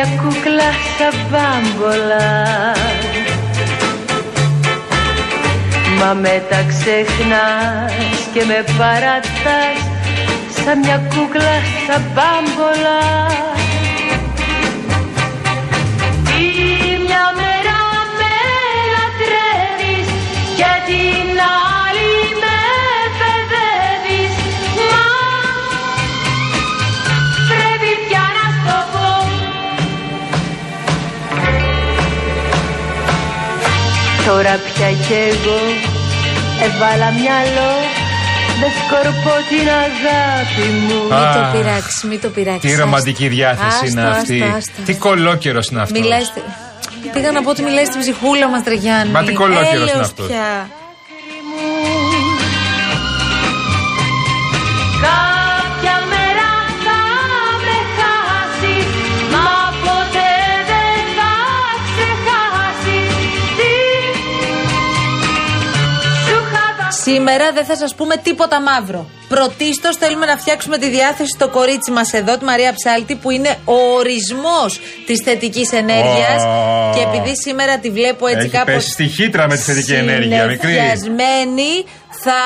μια κούκλα σαν μπάμπολα Μα μετά ξεχνάς και με παρατάς σαν μια κούκλα σαν μπάμπολα Τώρα πια κι εγώ έβαλα μυαλό δεν σκορπώ την αγάπη μου. Μην το πειράξεις, μην το πειράξεις. Τι ρομαντική διάθεση είναι αυτή. Τι κολόκερο είναι αυτό. Πήγα να πω ότι μιλάει στην ψυχούλα μας, Τρεγιάννη. Μα τι κολόκερο είναι αυτός. Σήμερα δεν θα σας πούμε τίποτα μαύρο. Πρωτίστως θέλουμε να φτιάξουμε τη διάθεση στο κορίτσι μας εδώ, τη Μαρία Ψάλτη, που είναι ο ορισμός της θετικής ενέργειας. Και επειδή σήμερα τη βλέπω έτσι κάπως. Πέσει στη χύτρα με τη θετική ενέργεια, μικρή. θα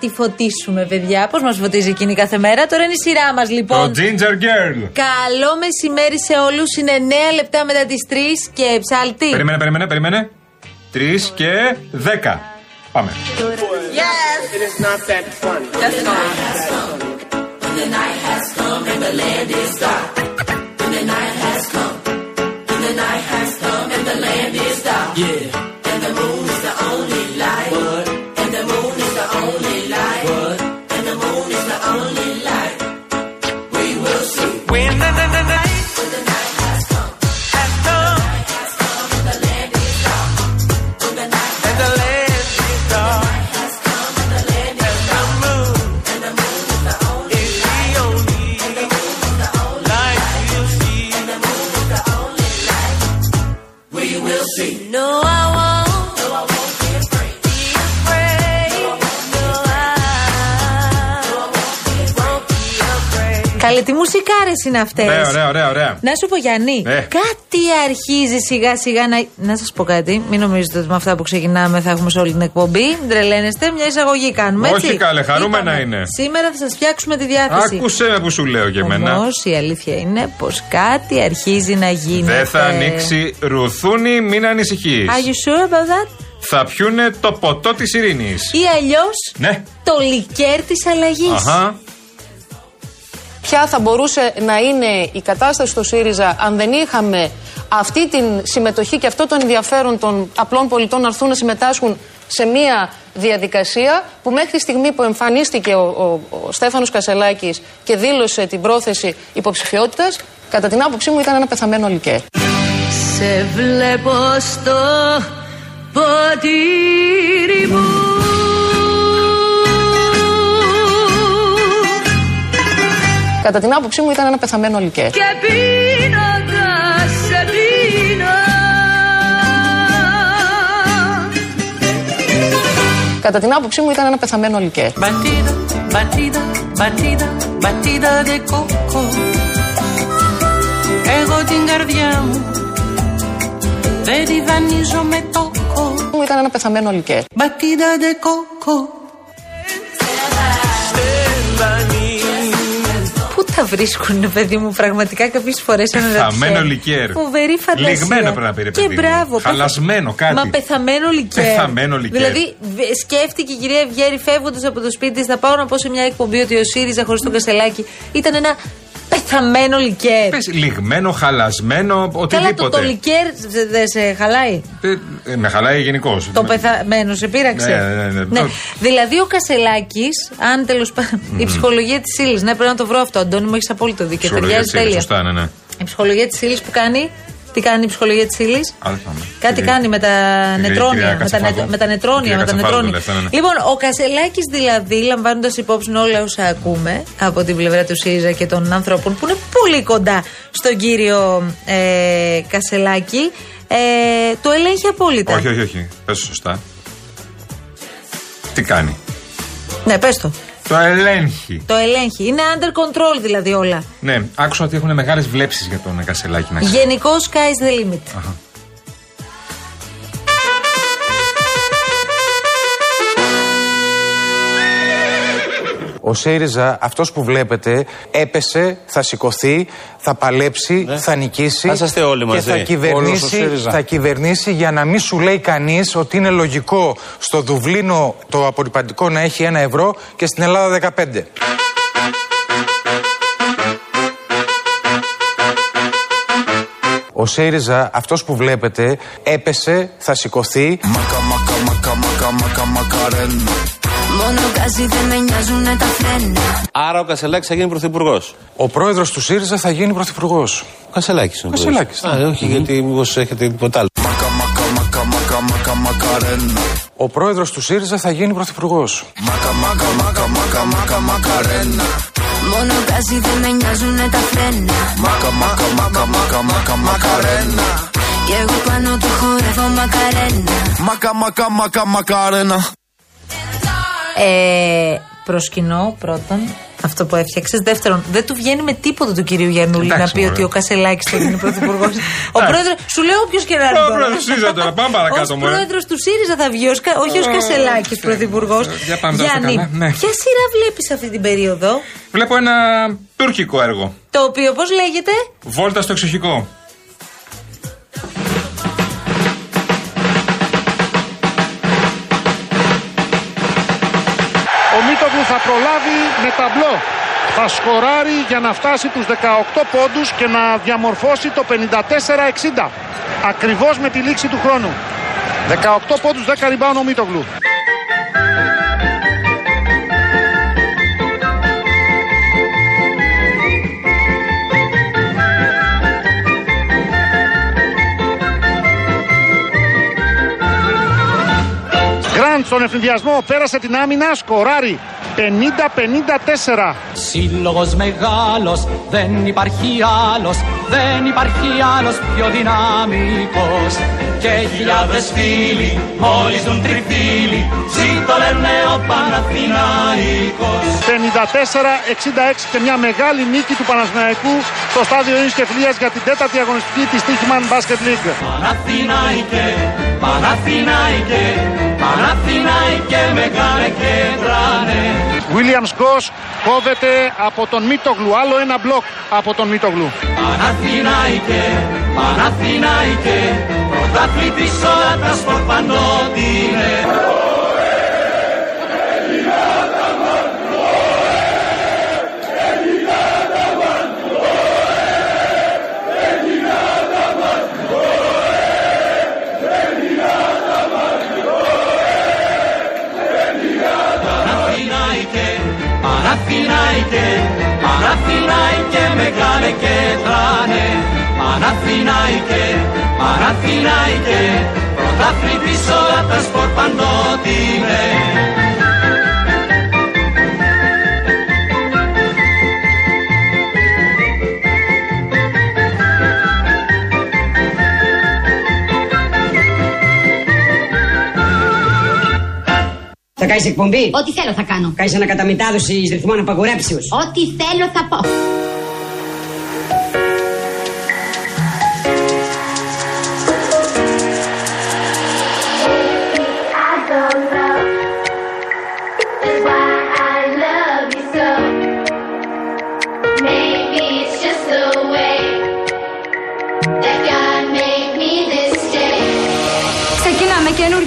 τη φωτίσουμε, παιδιά. Πώς μας φωτίζει εκείνη κάθε μέρα; Τώρα είναι η σειρά μας, λοιπόν. Το Ginger Girl. Καλό μεσημέρι σε όλους. Είναι 9 λεπτά μετά τις 3 και ψάλτη. Περίμενε, περίμενε, περίμενε. 3 και 10. Πάμε. Yes. It is not that funny. That's not. When the night has come and the land is dark. When the night has come. When the night has come and the land is dark. Yeah. And the moon is the only light. What? And the moon is the only light. What? And the moon is the only light. We will see. When the, the, the night. Καλή, τι μουσικάρες είναι αυτές. Ωραία, ωραία, ωραία, ωραία. Να σου πω, Γιάννη, ε. κάτι αρχίζει σιγά σιγά να. Να σας πω κάτι. Μην νομίζετε ότι με αυτά που ξεκινάμε θα έχουμε σε όλη την εκπομπή. Μην τρελαίνεστε, μια εισαγωγή κάνουμε. Έτσι. Όχι, καλέ, χαρούμενα είναι. Σήμερα θα σας φτιάξουμε τη διάθεση. Άκουσε με που σου λέω και εμένα. Όμως η αλήθεια είναι πως κάτι αρχίζει να γίνει. Δεν θα ανοίξει ρουθούνη, μην ανησυχείς. Are you sure about that? Θα πιούνε το ποτό της ειρήνης. Ή αλλιώς ναι. το λικέρ της αλλαγής. Αχα ποια θα μπορούσε να είναι η κατάσταση στο ΣΥΡΙΖΑ αν δεν είχαμε αυτή την συμμετοχή και αυτό το ενδιαφέρον των απλών πολιτών να έρθουν να συμμετάσχουν σε μια διαδικασία που μέχρι τη στιγμή που εμφανίστηκε ο, ο, ο Στέφανος Κασελάκης και δήλωσε την πρόθεση υποψηφιότητας, κατά την άποψή μου ήταν ένα πεθαμένο λικέ. Σε βλέπω στο ποτήρι μου Κατά την άποψή μου ήταν ένα πεθαμένο λικέ. Και πίνοντας σε πίνω. Κατά την άποψή μου ήταν ένα πεθαμένο λικέ. Μπατίδα, μπατίδα, μπατίδα, μπατίδα δε κόκο. Εγώ την καρδιά μου δεν τη δανείζω με τόκο. Μου ήταν ένα πεθαμένο λικέ. Μπατίδα δε κόκο. Τα βρίσκουν, παιδί μου, πραγματικά κάποιες φορές Πεθαμένο λικέρ. Φοβερή φαντασία. Λιγμένο πρέπει να πει, Και μπράβο. Χαλασμένο κάτι. Μα πεθαμένο λικέρ. Πεθαμένο λικέρ. Δηλαδή, σκέφτηκε η κυρία Ευγέρη φεύγοντας από το σπίτι της, θα πάω να πω σε μια εκπομπή ότι ο ΣΥΡΙΖΑ χωρίς τον Κασελάκη ήταν ένα πεθαμένο λικέρ. Πες, λιγμένο, χαλασμένο, οτιδήποτε. Καλά, το, το λικέρ δεν σε χαλάει. Ε, ε, με χαλάει γενικώς. Το πεθαμένο σε πείραξε. Ναι, ναι, ναι. ναι. Δηλαδή ο Κασελάκης, αν τέλος πάντων. Η ψυχολογία της ύλη. Ναι, πρέπει να το βρω αυτό, Αντώνη, μου έχεις απόλυτο δίκιο. Ταιριάζει τέλεια. Σωστά, ναι, ναι. Η ψυχολογία της ύλη που κάνει τι κάνει η ψυχολογία της ύλη. Κάτι κάνει με τα νετρόνια. Με τα, με τα νετρόνια. Με τα νετρόνια. Ναι. Λοιπόν, ο Κασελάκης δηλαδή, λαμβάνοντας υπόψη όλα όσα ακούμε από την πλευρά του ΣΥΡΙΖΑ και των ανθρώπων που είναι πολύ κοντά στον κύριο ε, Κασελάκη, ε, το ελέγχει απόλυτα. Όχι, όχι, όχι. Πες σωστά. Τι κάνει; Ναι, πες το. Το ελέγχει. Το ελέγχει. Είναι under control δηλαδή όλα. Ναι, άκουσα ότι έχουν μεγάλες βλέψεις για τον Κασελάκη να Γενικώ sky the limit. Αχα. Ο ΣΥΡΙΖΑ, αυτός που βλέπετε, έπεσε, θα σηκωθεί, θα παλέψει, ναι. θα νικήσει. Θα όλοι μαζί. Και θα κυβερνήσει, θα κυβερνήσει για να μην σου λέει κανείς ότι είναι λογικό στο Δουβλίνο το απορριπαντικό να έχει ένα ευρώ και στην Ελλάδα 15. Ο ΣΥΡΙΖΑ, αυτός που βλέπετε, έπεσε, θα σηκωθεί. Μακα, μακα, μακα, μακα, μακα, Μόνο καζί δεν με νοιάζουν τα φρένα. Άρα ο Κασελάκη θα γίνει πρωθυπουργό. Ο πρόεδρο του ΣΥΡΙΖΑ θα γίνει πρωθυπουργό. Ο Κασελάκη είναι. Κασελάκη. Α, όχι, mm-hmm. γιατί μήπω έχετε τίποτα άλλο. Μακα, μακα, μακα, μακα, μακα, μακαρένα. Ο πρόεδρο του ΣΥΡΙΖΑ θα γίνει πρωθυπουργό. Μακα, μακα, μακα, μακα, μακα, μακαρένα. Μόνο καζί δεν με νοιάζουν τα φρένα. Μακα, μακα, μακα, μακα, μακα, μακαρένα. Και εγώ πάνω του χορεύω μακαρένα. Μακα, μακα, μακα, μακαρένα. Ε, προσκυνώ πρώτον αυτό που έφτιαξες. Δεύτερον, δεν του βγαίνει με τίποτα του κυρίου Γιαννούλη να πει ότι ο Κασελάκης θα γίνει πρωθυπουργός. ο πρόεδρος, σου λέω όποιος και να είναι. Ο πρόεδρος του ΣΥΡΙΖΑ τώρα, πάμε παρακάτω. Ο πρόεδρος του ΣΥΡΙΖΑ θα βγει, όχι ως Κασελάκης πρωθυπουργός. Γιάννη, ναι. ποια σειρά βλέπεις αυτή την περίοδο; Βλέπω ένα τουρκικό έργο. Το οποίο πώς λέγεται; Βόλτα στο εξοχικό. Προλάβει με ταμπλό. Θα σκοράρει για να φτάσει τους 18 πόντους και να διαμορφώσει το 54-60. Ακριβώς με τη λήξη του χρόνου. 18 πόντους, 10 ριμπάουν ο Μίτογλου. Γκραντ στον εφηδιασμό πέρασε την άμυνα, σκοράρει 50-54. Σύλλογος μεγάλος, δεν υπάρχει άλλος, δεν υπάρχει άλλος πιο δυναμικός. Και χιλιάδες φίλοι, μόλις τον τριφύλι, ζήτω λένε ο Παναθηναϊκός. 54-66 και μια μεγάλη νίκη του Παναθηναϊκού στο στάδιο Ινς και για την τέταρτη αγωνιστική της Τύχημαν Basket League. Παναθηναϊκέ, Παναθηναϊκέ, Παναθηναϊκέ μεγάλε και τράνε. Williams Goss κόβεται από τον Μίτογλου. Άλλο ένα μπλοκ από τον Μίτογλου. Παναθηναϊκέ, Παναθηναϊκέ, πρωταθλητής όλα τα σπορ παντότινε. Παναθηναϊκέ πρωταθλητής όλα τα σπορ παντότινε Θα κάνεις εκπομπή; Ό,τι θέλω θα κάνω. Κάνεις ανακαταμετάδοση ρυθμών απαγορέψεως. Ό,τι θέλω θα πω.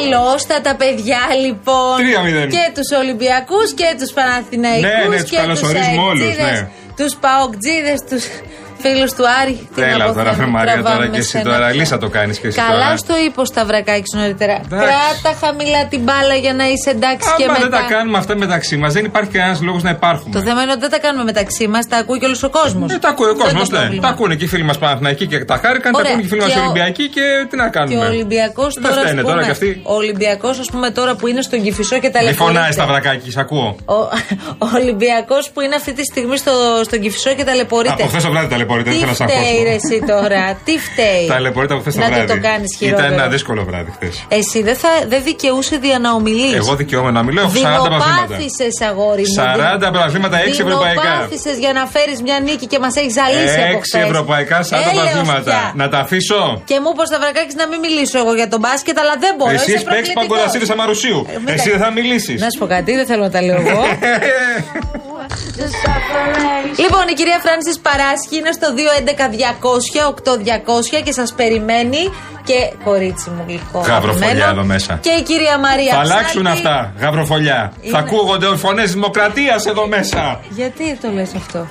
Καλώς τα παιδιά λοιπόν. Και τους Ολυμπιακούς και τους Παναθηναϊκούς ναι, ναι, και τους καλωσορίζουμε όλους. Ναι. Τους Παοκτζίδες, τους Φίλος του Άρη. Τέλα τώρα, με Μαρία, τώρα και εσύ τώρα. Λύσα το κάνεις και εσύ. Καλά στο είπε ο Σταυρακάκη νωρίτερα. Κράτα χαμηλά την μπάλα για να είσαι εντάξει Άμα και μετά. δεν τα κάνουμε αυτά μεταξύ μας, δεν υπάρχει κανένας λόγος να υπάρχουμε. Το θέμα είναι ότι δεν τα κάνουμε μεταξύ μας, τα ακούει και όλος ο κόσμος. Ε, τα ακούει ο κόσμος, ναι. Τα ακούνε και οι φίλοι μας Παναθηναϊκοί και τα χάρηκαν, τα ακούνε και οι φίλοι μας Ολυμπιακοί και τι να κάνουμε. Και ο Ολυμπιακός τώρα. Δεν τώρα κι αυτοί. Ο Ολυμπιακός, ας πούμε τώρα που είναι στον Κυφισό και τα λεφτά. Μη φωνάει Σταυρακάκη, ακούω. Ο, ο Ολυμπιακός που είναι αυτή τη στιγμή στο, στον Κυφισό και ταλαιπωρείται. Από χθες το βράδυ ταλαιπωρείται, δεν θέλω να σα φταίει ρε εσύ τώρα, τι φταίει; Ταλαιπωρείται από χθες το βράδυ. Να το κάνεις χειρότερο. Ήταν ένα δύσκολο βράδυ χθες. Εσύ δεν δε δικαιούσε δια να ομιλείς. Εγώ δικαιούμαι να μιλώ, έχω 40 πρωταθλήματα. αγόρι μου. 40 πρωταθλήματα, 6 ευρωπαϊκά. Δημοπάθησες για να φέρεις μια νίκη και μας έχεις ζαλίσει από χθες. 6 ευρωπαϊκά, 40 πρωταθλήματα. Να τα αφήσω. Και μου είπες τα βρακάκι να μην μιλήσω εγώ για τον μπάσκετ, αλλά δεν μπορώ. Εσύ παίξει παγκορασίδε Αμαρουσίου. Ε, Εσύ δεν θα μιλήσεις. Να σου πω κάτι, δεν θέλω να τα λέω εγώ. λοιπόν, η κυρία Φράνση Παράσχη είναι στο 211-200-8200 και σα περιμένει. Και κορίτσι μου γλυκό. Γαβροφολιά εδώ μέσα. Και η κυρία Μαρία. Θα αλλάξουν αυτά, γαβροφολιά. Είναι... Θα ακούγονται φωνέ δημοκρατία εδώ μέσα. Γιατί το λε αυτό.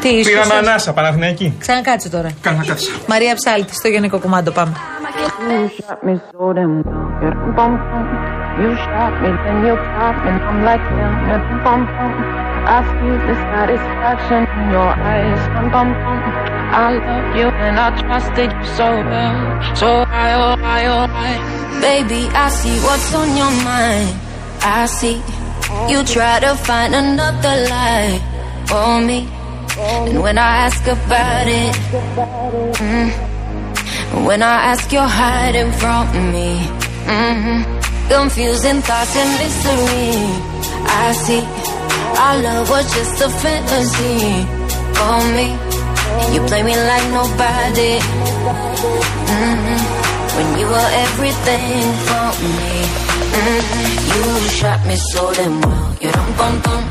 Τι είσαι. Πήραμε ανάσα, Παναθηναϊκή. Ξανακάτσε τώρα. Κάνα κάτσε. Μαρία Ψάλτη, στο Γενικό Κουμάντο, πάμε. You shot me, then you pop and I'm like, yeah, yeah, bum, bum. I feel the satisfaction in your eyes, bum, bum, bum. I love you and I trusted you so well, so I, oh, I, oh, I. Baby, I see what's on your mind. I see you try to find another lie for me. And when I ask about it, mm, when I ask, you're hiding from me. Mm-hmm. Confusing thoughts and mystery. I see our love was just a fantasy for me. You play me like nobody. Mm-hmm. When you were everything for me. Mm-hmm. You shot me so damn well. You don't bum bum.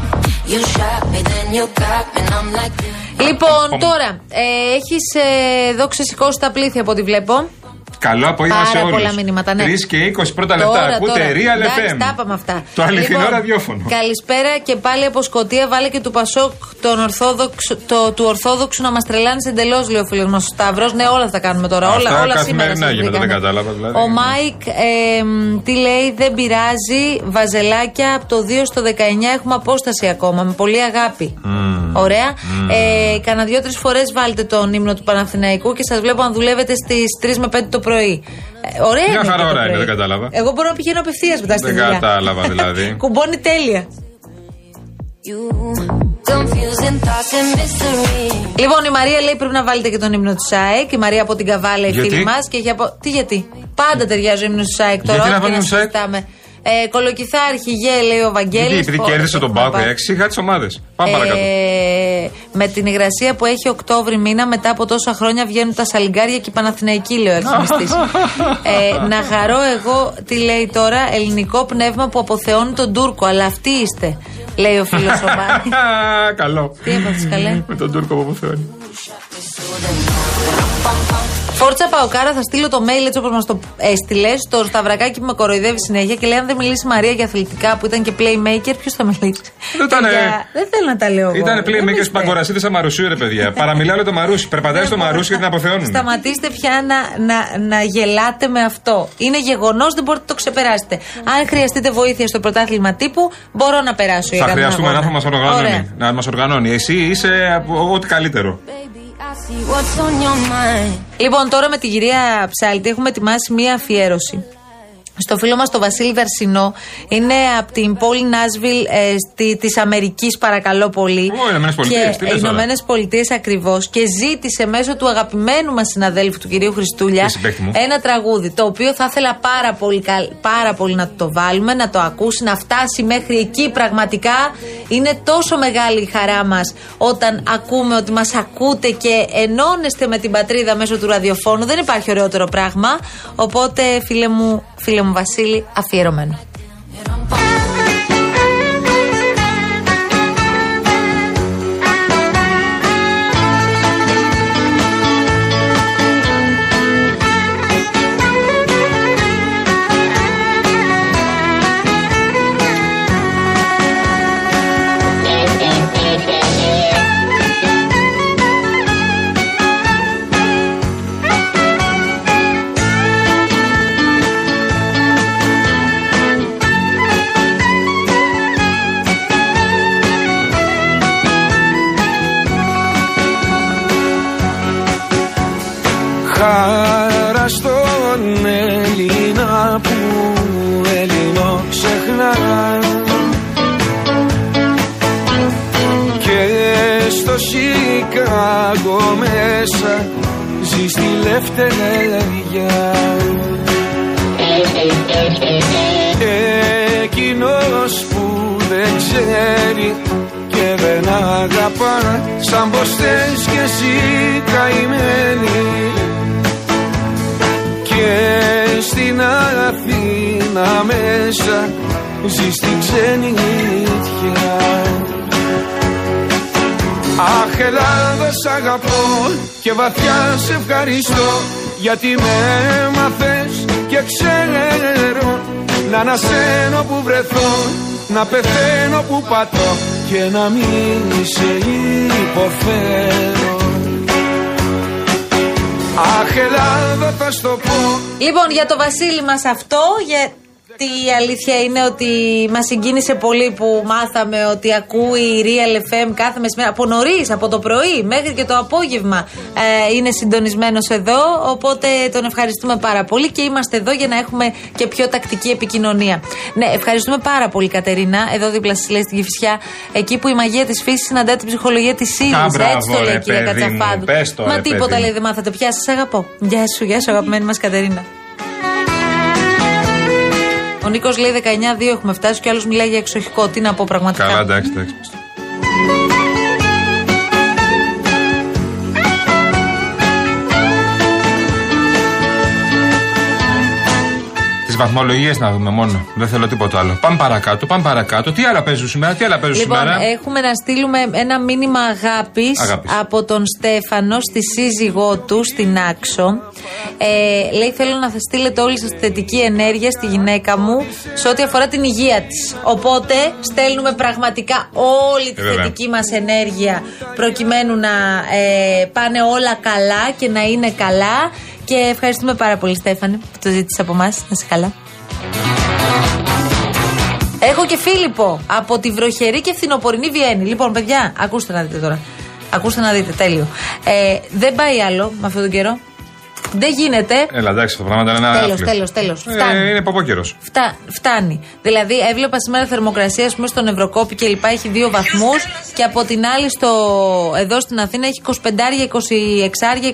You shot me, then you got me, and I'm like. Λοιπόν, τώρα ε, έχει ε, εδώ ξεσηκώσει τα πλήθεια από ό,τι βλέπω. Καλό απόγευμα σε όλους. πολλά μηνύματα. Ναι. 3 και 20 πρώτα λεπτά. Τώρα, Ακούτε τώρα. Real FM. Τα είπαμε αυτά. Το αληθινό λοιπόν, ραδιόφωνο. Καλησπέρα και πάλι από Σκωτία. Βάλε και του Πασόκ τον Ορθόδοξο, το, του Ορθόδοξου να μας τρελάνεις εντελώς, λέει ο φίλος μας ο Σταύρος. Ναι, όλα θα κάνουμε τώρα. Αυτά όλα, όλα σήμερα. γίνονται, δεν κατάλαβα. Δηλαδή. Ο Μάικ ε, τι λέει, δεν πειράζει. Βαζελάκια από το 2 στο 19 έχουμε απόσταση ακόμα. Με πολύ αγάπη. Mm. Ωραία. Mm. Ε, Κάνα δύο-τρεις φορές βάλτε τον ύμνο του Παναθηναϊκού και σας βλέπω αν δουλεύετε στις 3 με 5 το πρωί. Ε, ωραία Μια είναι. χαρά ώρα είναι, δεν κατάλαβα. Εγώ μπορώ να πηγαίνω απευθείας μετά στη δουλειά. Δεν κατάλαβα δηλαδή. Κουμπώνει τέλεια. Λοιπόν, η Μαρία λέει πρέπει να βάλετε και τον ύμνο του ΣΑΕΚ. Η Μαρία από την Καβάλα, η φίλη μας. Απο... Τι γιατί; Πάντα ταιριάζει ο ύμνος του ΣΑΕΚ τώρα. Γιατί να ΣΑΕΚ. Ε, κολοκυθάρχη, γε, λέει ο Βαγγέλης Γιατί, επειδή κέρδισε τον Πάκο, εξηγά τι ομάδες. Πάμε ε, παρακάτω. Με την υγρασία που έχει Οκτώβρη μήνα, μετά από τόσα χρόνια βγαίνουν τα σαλιγκάρια και η Παναθηναϊκή, λέει ο αριθμιστή. ε, να χαρώ εγώ, τι λέει τώρα, ελληνικό πνεύμα που αποθεώνει τον Τούρκο, αλλά αυτοί είστε, λέει ο φίλος ο Καλό. Τι έπαθες, καλέ; Με τον Τούρκο που αποθεώνει. Φόρτσα Παοκάρα, θα στείλω το mail έτσι όπως μας το έστειλες. Στο Σταυρακάκι που με κοροϊδεύει συνέχεια και λέει: Αν δεν μιλήσει Μαρία για αθλητικά που ήταν και playmaker, ποιος θα μιλήσει; Δεν, ήταν, δεν θέλω να τα λέω εγώ. Ήταν playmaker παγκορασίδε Αμαρουσίου, ρε παιδιά. Παραμιλάω το Μαρούσι. Περπατάει στο Μαρούσι και την αποθεώνουν. Σταματήστε πια να, να, να γελάτε με αυτό. Είναι γεγονός, δεν μπορείτε να το ξεπεράσετε. Αν χρειαστείτε βοήθεια στο πρωτάθλημα τύπου, μπορώ να περάσω. Θα χρειαστούμε να μας οργανώνει. Να μας οργανώνει. Εσύ είσαι ό,τι καλύτερο. Λοιπόν, τώρα με την κυρία Ψάλτη έχουμε ετοιμάσει μία αφιέρωση στο φίλο μας τον Βασίλη Δαρσινό. Είναι από την πόλη Νάσβιλ ε, της Αμερικής, παρακαλώ πολύ. Ω, Ηνωμένες Πολιτείες. Οι Ηνωμένες Πολιτείες ακριβώς. Και ζήτησε μέσω του αγαπημένου μας συναδέλφου του κυρίου Χριστούλια ένα τραγούδι. Το οποίο θα ήθελα πάρα πολύ, πάρα πολύ να το βάλουμε, να το ακούσει, να φτάσει μέχρι εκεί. Πραγματικά είναι τόσο μεγάλη η χαρά μας όταν ακούμε ότι μας ακούτε και ενώνεστε με την πατρίδα μέσω του ραδιοφώνου. Δεν υπάρχει ωραιότερο πράγμα. Οπότε, φίλε μου, φίλε μου Βασίλη, αφιερωμένο. Σικάγο μέσα ζει στη λευτεριά. Εκείνος που δεν ξέρει και δεν αγαπά σαν πως θες κι εσύ καημένη. Και στην Αθήνα μέσα ζει στην ξενιτιά Αχ Ελλάδα σ' αγαπώ και βαθιά σε ευχαριστώ γιατί με έμαθες και ξέρω να ανασένω που βρεθώ να πεθαίνω που πατώ και να μην σε υποφέρω. Αχ Ελλάδα θα στο πω. Λοιπόν για το Βασίλη μας αυτό για η αλήθεια είναι ότι μας συγκίνησε πολύ που μάθαμε ότι ακούει Real FM κάθε μεσημέρα από νωρίς, από το πρωί μέχρι και το απόγευμα ε, είναι συντονισμένος εδώ. Οπότε τον ευχαριστούμε πάρα πολύ και είμαστε εδώ για να έχουμε και πιο τακτική επικοινωνία. Ναι, ευχαριστούμε πάρα πολύ, Κατερίνα. Εδώ δίπλα σας λέει στην Κυφσιά, εκεί που η μαγεία της φύσης συναντά την ψυχολογία της ύλη. Έτσι το λέει η κυρία Κατσαφάδου. Μα τίποτα λέει δεν μάθατε πια. Σας αγαπώ. Γεια σου, γεια σου, αγαπημένη μας Κατερίνα. Ο Νίκος λέει 19-2 έχουμε φτάσει και ο άλλος μιλάει για εξοχικό. Τι να πω πραγματικά. Καλά, εντάξει, εντάξει. Βαθμολογίες να δούμε μόνο. Δεν θέλω τίποτα άλλο. Πάμε παρακάτω, πάμε παρακάτω. Τι άλλα παίζουν σήμερα, τι άλλα παίζουν λοιπόν, σήμερα; Έχουμε να στείλουμε ένα μήνυμα αγάπης από τον Στέφανο στη σύζυγό του στην Άξο. Ε, λέει: Θέλω να θα στείλετε όλη σας θετική ενέργεια στη γυναίκα μου σε ό,τι αφορά την υγεία της. Οπότε στέλνουμε πραγματικά όλη τη ε, θετική μας ενέργεια προκειμένου να ε, πάνε όλα καλά και να είναι καλά. Και ευχαριστούμε πάρα πολύ, Στέφανη, που το ζήτησες από εμά. Να είσαι καλά. Έχω και Φίλιππο από τη βροχερή και φθινοπορεινή Βιέννη. Λοιπόν, παιδιά, ακούστε να δείτε τώρα. Ακούστε να δείτε, τέλειο. Ε, δεν πάει άλλο με αυτόν τον καιρό. Δεν γίνεται. Έλα, εντάξει, τα πράγματα είναι ένα Τέλος, τέλος, τέλος. Ε, είναι παπόκαιρος. Φτά, φτάνει. Δηλαδή, έβλεπα σήμερα θερμοκρασία, ας πούμε, στον Ευρωκόπη και λοιπά έχει δύο βαθμούς και από την άλλη στο, εδώ στην Αθήνα έχει 25, 26,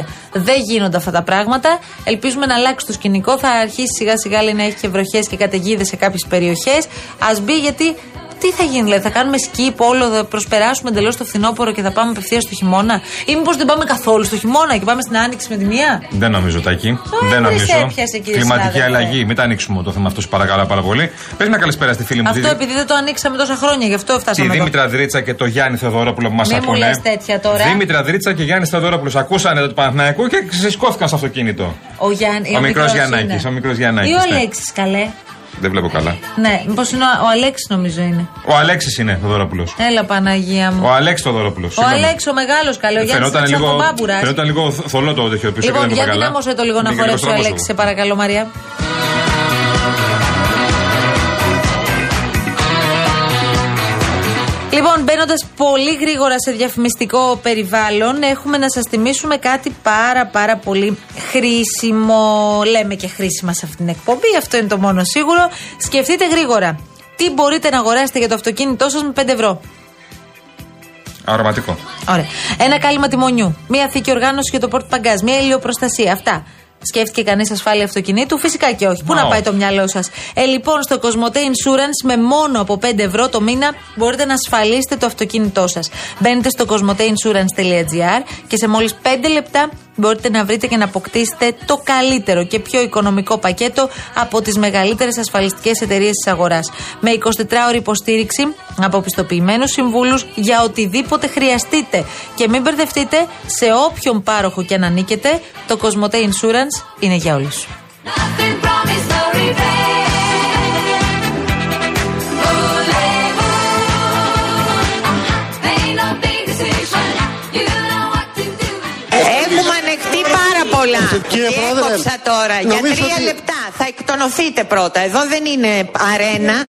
27. Δεν γίνονται αυτά τα πράγματα. Ελπίζουμε να αλλάξει το σκηνικό. Θα αρχίσει σιγά σιγά λέει, να έχει και βροχές και καταιγίδες σε κάποιες περιοχές. Α μπει γιατί τι θα γίνει, δηλαδή, θα κάνουμε σκι όλο, θα προσπεράσουμε εντελώς το φθινόπωρο και θα πάμε απευθείας στο χειμώνα, ή μήπως δεν πάμε καθόλου στο χειμώνα και πάμε στην άνοιξη με τη μία; Δεν νομίζω, Τάκη. δεν νομίζω. Έπιασε, Κλιματική αλλαγή. Μην τα ανοίξουμε το θέμα αυτό, παρακαλώ πάρα πολύ. Πες μια καλησπέρα στη φίλη μου. Αυτό επειδή δεν το ανοίξαμε τόσα χρόνια, γι' αυτό φτάσαμε. Τη Δήμητρα Δρίτσα και το Γιάννη Θεοδωρόπουλο που μας ακούνε. Μην τέτοια τώρα. Δήμητρα Δρίτσα και Γιάννη Θεοδωρόπουλο ακούσανε το Παναθναϊκό και ξεσηκώθηκαν στο αυτοκίνητο. Ο, Γιάννη, ο, ο μικρός Γιαννάκης. Ο μικρός Γιαννάκης. Ή ο ναι. Αλέξης, καλέ. Δεν βλέπω καλά. Ναι, μήπως είναι ο, ο Αλέξης νομίζω είναι. Ο Αλέξης είναι ο Δωρόπουλο. Έλα Παναγία μου. Ο Αλέξης ο Δωρόπουλο. Ο Αλέξης ο μεγάλος καλό. Ο φαινόταν λίγο, φαινόταν λίγο θολό το τέτοιο πίσω. Λοιπόν, για δυνάμωσε το λίγο να χορέψει ο Αλέξη, σε παρακαλώ Μαρία. Μπαίνοντας πολύ γρήγορα σε διαφημιστικό περιβάλλον, έχουμε να σας θυμίσουμε κάτι πάρα πάρα πολύ χρήσιμο. Λέμε και χρήσιμα σε αυτήν την εκπομπή, αυτό είναι το μόνο σίγουρο. Σκεφτείτε γρήγορα. Τι μπορείτε να αγοράσετε για το αυτοκίνητό σας με 5 ευρώ; Αρωματικό. Ωραία. Ένα κάλυμα τιμονιού. Μία θήκη οργάνωση για το πόρτ παγκάζ. Μία ηλιοπροστασία. Αυτά. Σκέφτηκε κανείς ασφάλεια αυτοκινήτου, φυσικά και όχι. Πού να πάει το μυαλό σας; Ε, λοιπόν, στο Cosmote Insurance με μόνο από 5 ευρώ το μήνα μπορείτε να ασφαλίσετε το αυτοκίνητό σας. Μπαίνετε στο cosmoteinsurance.gr και σε μόλις 5 λεπτά μπορείτε να βρείτε και να αποκτήσετε το καλύτερο και πιο οικονομικό πακέτο από τις μεγαλύτερες ασφαλιστικές εταιρείες της αγοράς. Με 24 ώρη υποστήριξη από πιστοποιημένους συμβούλους για οτιδήποτε χρειαστείτε. Και μην μπερδευτείτε, σε όποιον πάροχο και αν ανήκετε, το Cosmote Insurance είναι για όλους. Πολλά. Κύριε τώρα για τρία λεπτά. Θα εκτονωθείτε πρώτα. Εδώ δεν είναι αρένα.